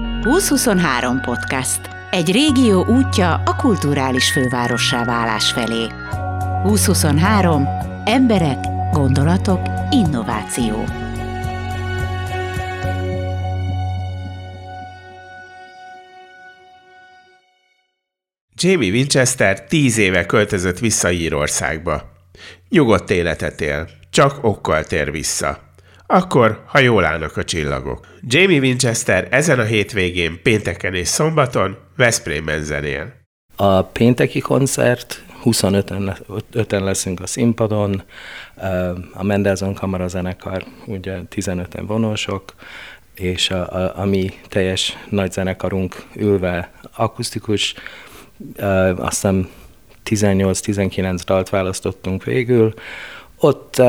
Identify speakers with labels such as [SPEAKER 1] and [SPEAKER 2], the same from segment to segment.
[SPEAKER 1] 2023 podcast. Egy régió útja a kulturális fővárossá válás felé. 2023. Emberek, gondolatok, innováció.
[SPEAKER 2] Jamie Winchester tíz éve költözött vissza Írországba. Nyugodt életet él, csak okkal tér vissza. Akkor, ha jól állnak a csillagok. Jamie Winchester ezen a hétvégén, pénteken és szombaton Veszprémben zenél.
[SPEAKER 3] A pénteki koncert 25-en leszünk a színpadon, a Mendelssohn Kamara zenekar, ugye 15-en vonósok, és a, a, a mi teljes nagy zenekarunk ülve akusztikus, aztán 18-19 dalt választottunk végül. Ott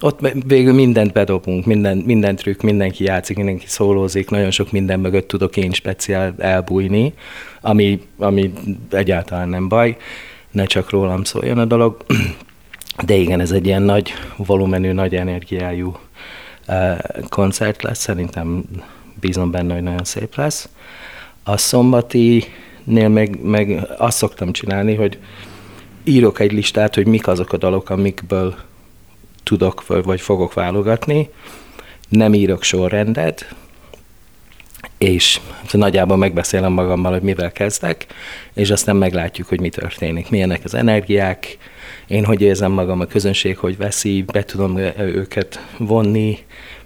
[SPEAKER 3] ott végül mindent bedobunk, minden, minden trükk, mindenki játszik, mindenki szólózik, nagyon sok minden mögött tudok én speciál elbújni, ami, ami egyáltalán nem baj, ne csak rólam szóljon a dolog. De igen, ez egy ilyen nagy volumenű, nagy energiájú koncert lesz, szerintem bízom benne, hogy nagyon szép lesz. A szombati-nél meg, meg azt szoktam csinálni, hogy írok egy listát, hogy mik azok a dalok, amikből tudok vagy fogok válogatni, nem írok sorrendet, és nagyjából megbeszélem magammal, hogy mivel kezdek, és aztán meglátjuk, hogy mi történik, milyenek az energiák, én hogy érzem magam, a közönség hogy veszi, be tudom őket vonni,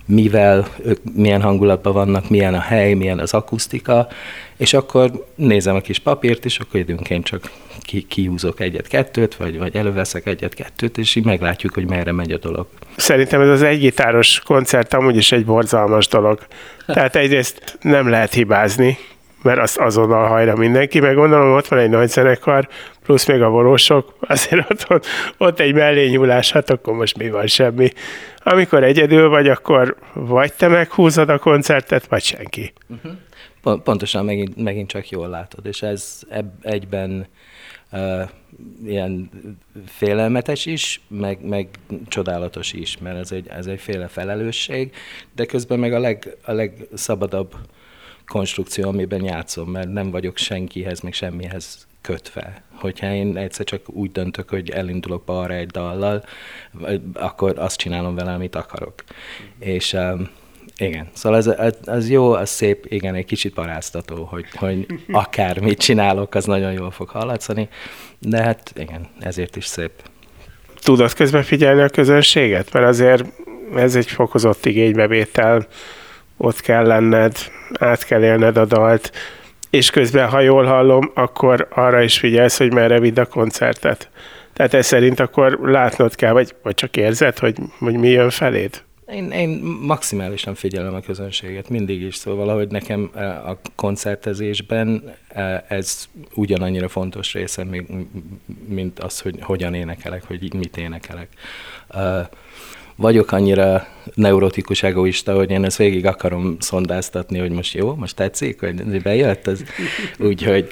[SPEAKER 3] mivel, ők milyen hangulatban vannak, milyen a hely, milyen az akusztika, és akkor nézem a kis papírt, és akkor időnként csak ki, kihúzok egyet-kettőt, vagy, vagy előveszek egyet-kettőt, és így meglátjuk, hogy merre megy a dolog.
[SPEAKER 2] Szerintem ez az egygitáros koncert amúgy is egy borzalmas dolog. Tehát egyrészt nem lehet hibázni, mert azt azonnal hajra mindenki, meg gondolom, ott van egy nagy zenekar, plusz még a volósok, azért ott, ott, ott egy mellényúlás, hát akkor most mi van, semmi. Amikor egyedül vagy, akkor vagy te meghúzod a koncertet, vagy senki.
[SPEAKER 3] Uh-huh. Pontosan megint, megint csak jól látod, és ez eb, egyben uh, ilyen félelmetes is, meg, meg csodálatos is, mert ez egy, ez egyféle felelősség, de közben meg a, leg, a legszabadabb konstrukció, amiben játszom, mert nem vagyok senkihez, meg semmihez kötve. Hogyha én egyszer csak úgy döntök, hogy elindulok balra egy dallal, akkor azt csinálom vele, amit akarok. Mm. És um, igen, szóval ez, ez, jó, az szép, igen, egy kicsit paráztató, hogy, hogy akármit csinálok, az nagyon jól fog hallatszani, de hát igen, ezért is szép.
[SPEAKER 2] Tudod közben figyelni a közönséget? Mert azért ez egy fokozott igénybevétel, ott kell lenned, át kell élned a dalt, és közben, ha jól hallom, akkor arra is figyelsz, hogy merre vidd a koncertet. Tehát ez szerint akkor látnod kell, vagy, vagy csak érzed, hogy, hogy mi jön feléd?
[SPEAKER 3] Én, én maximálisan figyelem a közönséget, mindig is, szóval valahogy nekem eh, a koncertezésben eh, ez ugyanannyira fontos része, mint az, hogy hogyan énekelek, hogy mit énekelek. Vagyok annyira neurotikus egoista, hogy én ezt végig akarom szondáztatni, hogy most jó, most tetszik, hogy bejött, ez, úgyhogy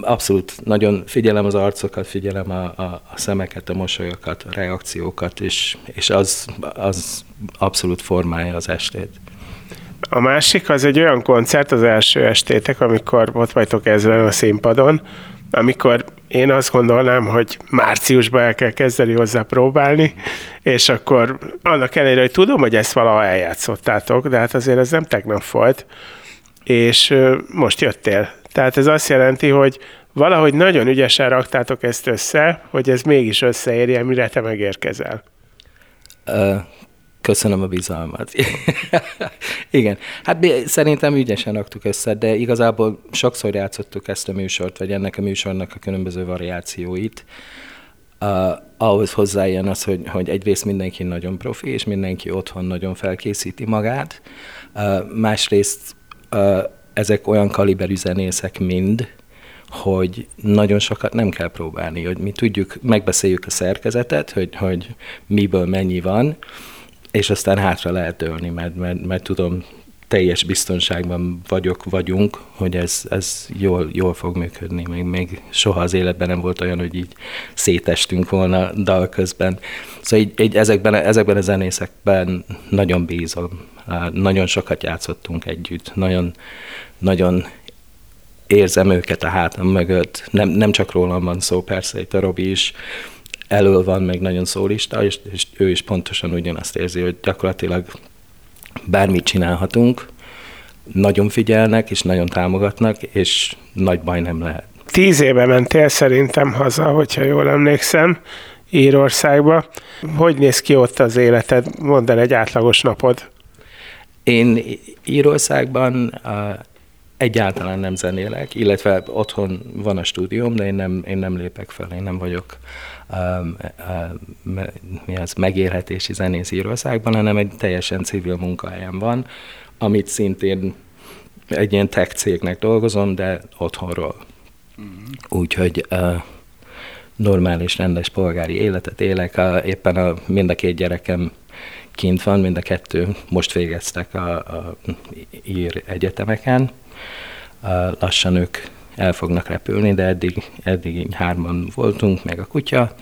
[SPEAKER 3] abszolút nagyon figyelem az arcokat, figyelem a, a, a szemeket, a mosolyokat, a reakciókat, és, és az, az abszolút formálja az estét.
[SPEAKER 2] A másik az egy olyan koncert, az első estétek, amikor ott vagytok ezzel a színpadon, amikor én azt gondolnám, hogy márciusban el kell kezdeni hozzá próbálni, és akkor annak ellenére, hogy tudom, hogy ezt valaha eljátszottátok, de hát azért ez nem tegnap volt, és most jöttél. Tehát ez azt jelenti, hogy valahogy nagyon ügyesen raktátok ezt össze, hogy ez mégis összeérjen, mire te megérkezel.
[SPEAKER 3] Köszönöm a bizalmat. Igen, hát szerintem ügyesen raktuk össze, de igazából sokszor játszottuk ezt a műsort, vagy ennek a műsornak a különböző variációit. Uh, ahhoz hozzájön az, hogy, hogy egyrészt mindenki nagyon profi, és mindenki otthon nagyon felkészíti magát. Uh, másrészt uh, ezek olyan kaliberű zenészek mind, hogy nagyon sokat nem kell próbálni, hogy mi tudjuk, megbeszéljük a szerkezetet, hogy, hogy miből mennyi van, és aztán hátra lehet dőlni, mert, mert, mert tudom, teljes biztonságban vagyok, vagyunk, hogy ez, ez jól, jól fog működni. Még, még soha az életben nem volt olyan, hogy így szétestünk volna dal közben. Szóval így, így ezekben, ezekben a zenészekben nagyon bízom. Nagyon sokat játszottunk együtt, nagyon, nagyon érzem őket a hátam mögött. Nem, nem csak rólam van szó, persze, itt a Robi is elől van, meg nagyon szólista, és, és ő is pontosan ugyanazt érzi, hogy gyakorlatilag bármit csinálhatunk, nagyon figyelnek, és nagyon támogatnak, és nagy baj nem lehet.
[SPEAKER 2] Tíz éve mentél szerintem haza, hogyha jól emlékszem, Írországba. Hogy néz ki ott az életed? Mondd el egy átlagos napod.
[SPEAKER 3] Én Írországban egyáltalán nem zenélek, illetve otthon van a stúdióm, de én nem, én nem lépek fel, én nem vagyok mi az, megélhetési zenész Írországban, hanem egy teljesen civil munkahelyem van, amit szintén egy ilyen tech cégnek dolgozom, de otthonról. Mm-hmm. Úgyhogy uh, normális, rendes polgári életet élek. A, éppen a, mind a két gyerekem kint van, mind a kettő most végeztek a, a ír egyetemeken. Lassan ők el fognak repülni, de eddig, eddig hárman voltunk, meg a kutya.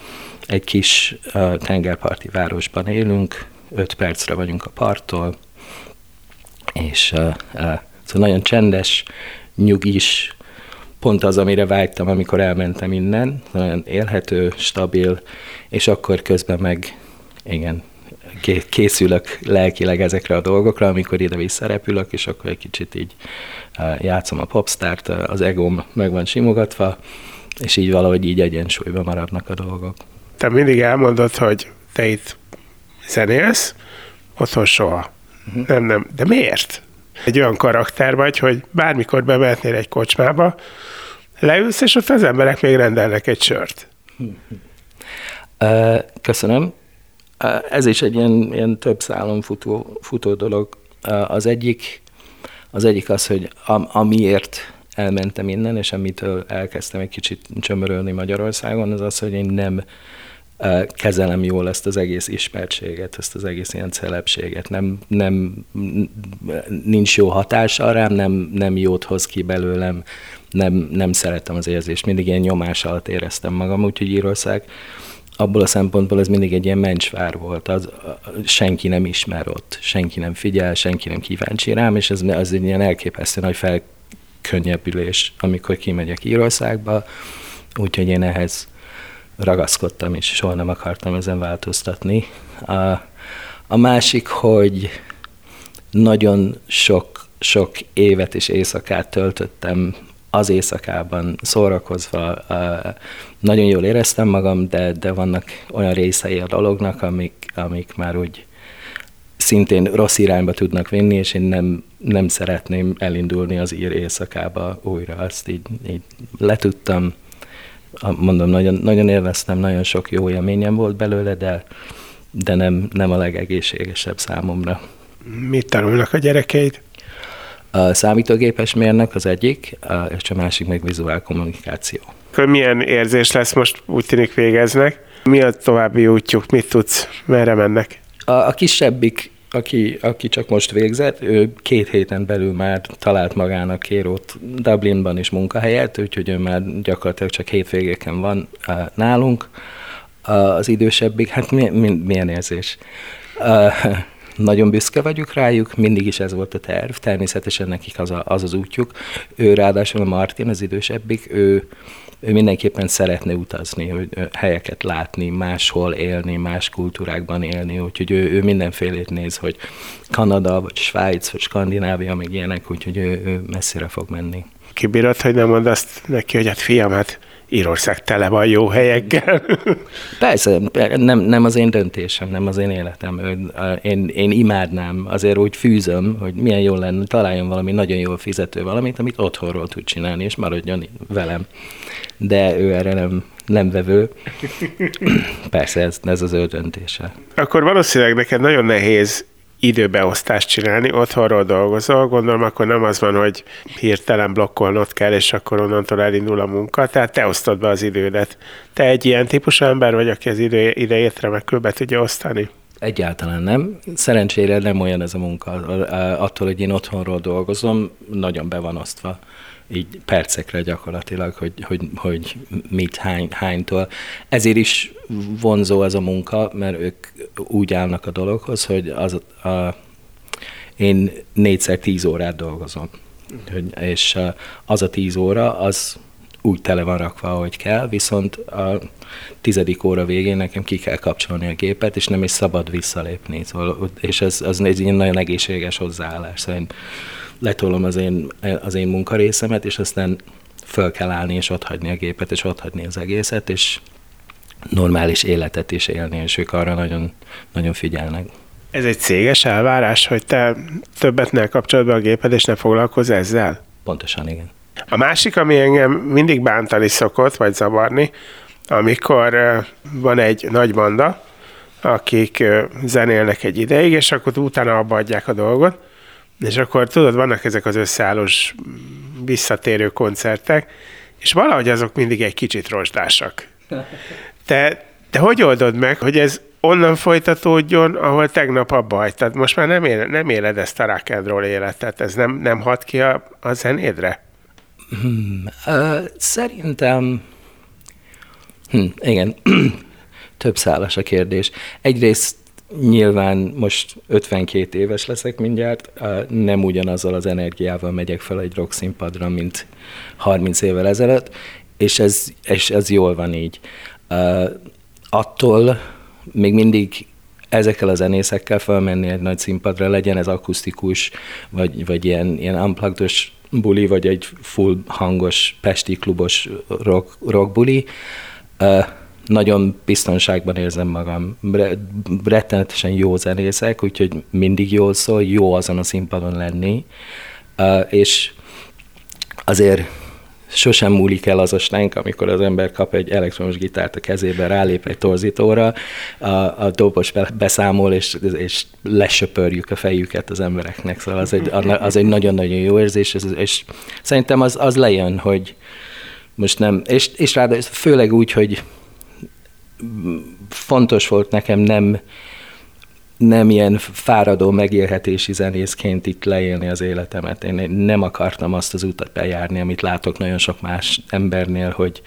[SPEAKER 3] Egy kis a, tengerparti városban élünk, öt percre vagyunk a parttól, és a, a, szóval nagyon csendes, nyugis, pont az, amire vágytam, amikor elmentem innen, nagyon élhető, stabil, és akkor közben meg, igen, készülök lelkileg ezekre a dolgokra, amikor ide visszarepülök, és akkor egy kicsit így játszom a popstárt, az egóm meg van simogatva, és így valahogy így egyensúlyban maradnak a dolgok.
[SPEAKER 2] Te mindig elmondod, hogy te itt zenélsz, otthon soha. Uh-huh. Nem, nem. De miért? Egy olyan karakter vagy, hogy bármikor bemehetnél egy kocsmába, leülsz, és ott az emberek még rendelnek egy sört.
[SPEAKER 3] Köszönöm. Ez is egy ilyen, ilyen több szálon futó, futó dolog. Az egyik, az egyik az, hogy am, amiért elmentem innen, és amitől elkezdtem egy kicsit csömörölni Magyarországon, az az, hogy én nem kezelem jól ezt az egész ismertséget, ezt az egész ilyen celebséget. Nem, nem, nincs jó hatása rám, nem, nem jót hoz ki belőlem, nem, nem szerettem az érzést. Mindig ilyen nyomás alatt éreztem magam, úgyhogy Írország abból a szempontból ez mindig egy ilyen mencsvár volt. Az, senki nem ismer ott, senki nem figyel, senki nem kíváncsi rám, és ez az egy ilyen elképesztő nagy felkönnyebbülés, amikor kimegyek Írországba, úgyhogy én ehhez ragaszkodtam, és soha nem akartam ezen változtatni. A, a másik, hogy nagyon sok, sok évet és éjszakát töltöttem az éjszakában szórakozva. Nagyon jól éreztem magam, de, de vannak olyan részei a dolognak, amik, amik már úgy szintén rossz irányba tudnak vinni, és én nem, nem szeretném elindulni az ír éjszakába újra. Azt így, így letudtam, mondom, nagyon, nagyon élveztem, nagyon sok jó élményem volt belőle, de, de nem, nem a legegészségesebb számomra.
[SPEAKER 2] Mit tanulnak a gyerekeid?
[SPEAKER 3] A számítógépes mérnök az egyik, és a másik meg vizuál kommunikáció.
[SPEAKER 2] Akkor milyen érzés lesz most, úgy tűnik végeznek? Mi a további útjuk, mit tudsz, merre mennek?
[SPEAKER 3] A, a kisebbik aki, aki csak most végzett, ő két héten belül már talált magának kérót Dublinban is munkahelyet, úgyhogy ő már gyakorlatilag csak hétvégéken van nálunk. Az idősebbik, hát mi, mi, milyen érzés? Nagyon büszke vagyok rájuk, mindig is ez volt a terv, természetesen nekik az a, az, az útjuk. Ő ráadásul a Martin, az idősebbik, ő, ő mindenképpen szeretne utazni, hogy helyeket látni, máshol élni, más kultúrákban élni, úgyhogy ő, ő mindenfélét néz, hogy Kanada, vagy Svájc, vagy Skandinávia, meg ilyenek, úgyhogy ő, ő messzire fog menni.
[SPEAKER 2] Kibírod, hogy nem mondd azt neki, hogy hát fiam, hát Írország tele van jó helyekkel.
[SPEAKER 3] Persze, nem, nem az én döntésem, nem az én életem. Én, én imádnám, azért úgy fűzöm, hogy milyen jó lenne, találjon valami nagyon jól fizető valamit, amit otthonról tud csinálni, és maradjon velem. De ő erre nem, nem vevő. Persze, ez, ez az ő döntése.
[SPEAKER 2] Akkor valószínűleg neked nagyon nehéz időbeosztást csinálni, otthonról dolgozol, gondolom akkor nem az van, hogy hirtelen blokkolnod kell, és akkor onnantól elindul a munka, tehát te osztod be az idődet. Te egy ilyen típusú ember vagy, aki az idő, idejét remekül be tudja osztani?
[SPEAKER 3] Egyáltalán nem. Szerencsére nem olyan ez a munka. Attól, hogy én otthonról dolgozom, nagyon be van osztva így percekre gyakorlatilag, hogy, hogy, hogy mit, hány, hánytól. Ezért is vonzó ez a munka, mert ők úgy állnak a dologhoz, hogy az a, én négyszer tíz órát dolgozom. És az a tíz óra, az úgy tele van rakva, ahogy kell, viszont a tizedik óra végén nekem ki kell kapcsolni a gépet, és nem is szabad visszalépni. Szóval, és ez, az egy nagyon egészséges hozzáállás. Szóval én letolom az én, az én munkarészemet, és aztán föl kell állni, és ott hagyni a gépet, és ott hagyni az egészet, és normális életet is élni, és ők arra nagyon, nagyon figyelnek.
[SPEAKER 2] Ez egy céges elvárás, hogy te többet ne kapcsolod be a géped, és ne foglalkozz ezzel?
[SPEAKER 3] Pontosan, igen.
[SPEAKER 2] A másik, ami engem mindig bántani szokott, vagy zavarni, amikor van egy nagy banda, akik zenélnek egy ideig, és akkor utána abba adják a dolgot, és akkor tudod, vannak ezek az összeállós visszatérő koncertek, és valahogy azok mindig egy kicsit rozsdásak. Te, te hogy oldod meg, hogy ez onnan folytatódjon, ahol tegnap abba hagytad? Most már nem, él, nem éled ezt a rock and roll életet, ez nem, nem hat ki a, a zenédre?
[SPEAKER 3] Hmm, uh, szerintem, hmm, igen, több szálas a kérdés. Egyrészt nyilván most 52 éves leszek mindjárt, nem ugyanazzal az energiával megyek fel egy rock színpadra, mint 30 évvel ezelőtt, és ez, és ez jól van így. Attól még mindig ezekkel a zenészekkel felmenni egy nagy színpadra, legyen ez akusztikus, vagy, vagy ilyen, ilyen unplugged buli, vagy egy full hangos pesti klubos rock, rock buli. Uh, nagyon biztonságban érzem magam. Rettenetesen jó zenészek, úgyhogy mindig jól szól, jó azon a színpadon lenni. És azért sosem múlik el az a stánk, amikor az ember kap egy elektromos gitárt a kezébe, rálép egy torzítóra, a, a dobos beszámol, és, és lesöpörjük a fejüket az embereknek. Szóval az egy, az egy nagyon-nagyon jó érzés, és, és szerintem az, az lejön, hogy most nem, és, és ráadásul főleg úgy, hogy fontos volt nekem nem nem ilyen fáradó megélhetési zenészként itt leélni az életemet. Én nem akartam azt az utat bejárni, amit látok nagyon sok más embernél, hogy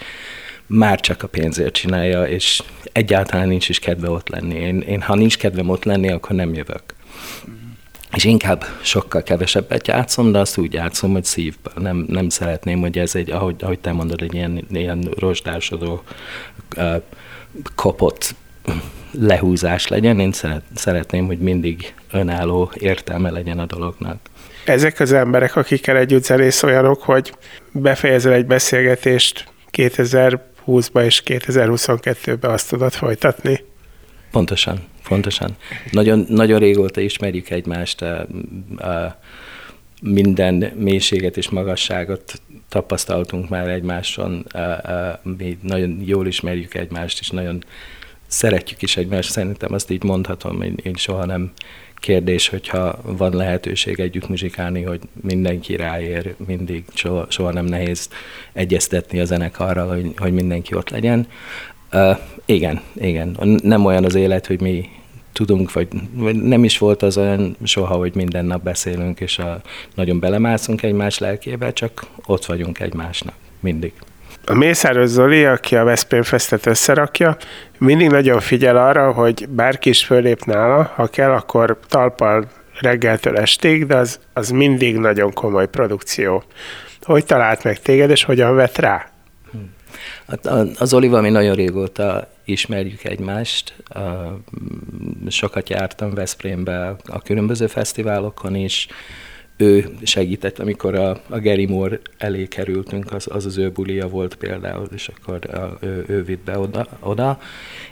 [SPEAKER 3] már csak a pénzért csinálja, és egyáltalán nincs is kedve ott lenni. Én, én ha nincs kedvem ott lenni, akkor nem jövök. És inkább sokkal kevesebbet játszom, de azt úgy játszom, hogy szívből. Nem, nem szeretném, hogy ez egy, ahogy, ahogy te mondod, egy ilyen, ilyen rozsdásodó, uh, kopott lehúzás legyen, én szeretném, hogy mindig önálló értelme legyen a dolognak.
[SPEAKER 2] Ezek az emberek, akikkel együtt zenész olyanok, hogy befejezel egy beszélgetést 2020-ba és 2022-ben azt tudod folytatni?
[SPEAKER 3] Pontosan, pontosan. Nagyon, nagyon régóta ismerjük egymást, a, a minden mélységet és magasságot tapasztaltunk már egymáson, a, a, mi nagyon jól ismerjük egymást, és nagyon szeretjük is egymást, szerintem azt így mondhatom, én, én soha nem kérdés, hogyha van lehetőség együtt muzsikálni, hogy mindenki ráér, mindig soha, soha nem nehéz egyeztetni a zenekarral, hogy, hogy mindenki ott legyen. Uh, igen, igen. Nem olyan az élet, hogy mi tudunk, vagy, nem is volt az olyan soha, hogy minden nap beszélünk, és a, nagyon belemászunk egymás lelkébe, csak ott vagyunk egymásnak, mindig.
[SPEAKER 2] A Mészáros Zoli, aki a Veszprém Festet összerakja, mindig nagyon figyel arra, hogy bárki is fölép nála, ha kell, akkor talpal reggeltől estig, de az, az mindig nagyon komoly produkció. Hogy talált meg téged, és hogyan vett rá?
[SPEAKER 3] Hát az Olival mi nagyon régóta ismerjük egymást. Sokat jártam Veszprémbe a különböző fesztiválokon is, ő segített, amikor a, a Gary Moore elé kerültünk, az az, az ő bulia volt például, és akkor a, ő, ő vitt be oda, oda,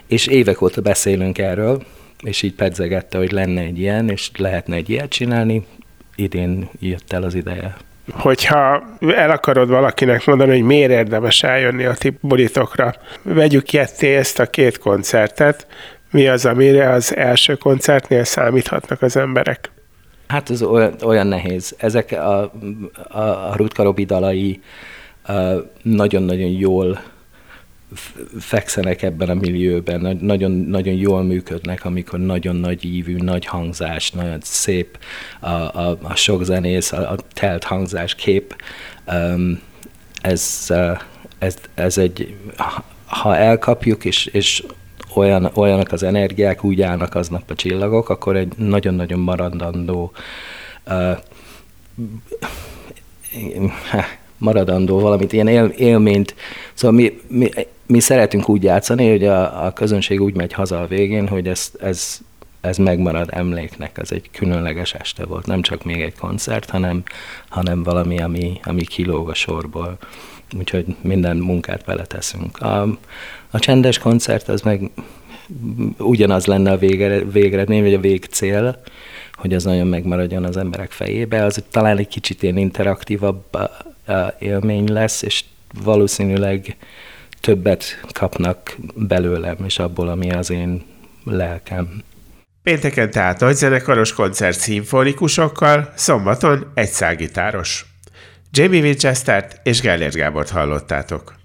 [SPEAKER 3] és évek óta beszélünk erről, és így pedzegette, hogy lenne egy ilyen, és lehetne egy ilyet csinálni, idén jött el az ideje.
[SPEAKER 2] Hogyha el akarod valakinek mondani, hogy miért érdemes eljönni a ti bulitokra, vegyük ketté ezt a két koncertet, mi az, amire az első koncertnél számíthatnak az emberek?
[SPEAKER 3] Hát ez olyan, olyan nehéz. Ezek a, a, a Rutka Robi dalai nagyon-nagyon jól fekszenek ebben a millióben, nagyon, nagyon jól működnek, amikor nagyon nagy ívű, nagy hangzás, nagyon szép a, a, a sok zenész, a, a telt hangzás kép. Ez, ez, ez egy, ha elkapjuk, és, és olyan, olyanok az energiák, úgy állnak aznap a csillagok, akkor egy nagyon-nagyon maradandó maradandó valamit, ilyen él, élményt. Szóval mi, mi, mi szeretünk úgy játszani, hogy a, a közönség úgy megy haza a végén, hogy ez, ez, ez megmarad emléknek, ez egy különleges este volt, nem csak még egy koncert, hanem, hanem valami, ami, ami kilóg a sorból. Úgyhogy minden munkát beleteszünk. A, a csendes koncert az meg ugyanaz lenne a végre, végeredmény, vagy a végcél, hogy az nagyon megmaradjon az emberek fejébe. Az talán egy kicsit ilyen interaktívabb élmény lesz, és valószínűleg többet kapnak belőlem, és abból, ami az én lelkem.
[SPEAKER 2] Pénteken tehát nagyzenekaros koncert szimfonikusokkal, szombaton egy szágitáros. Jamie Winchester-t és Gellért Gábort hallottátok.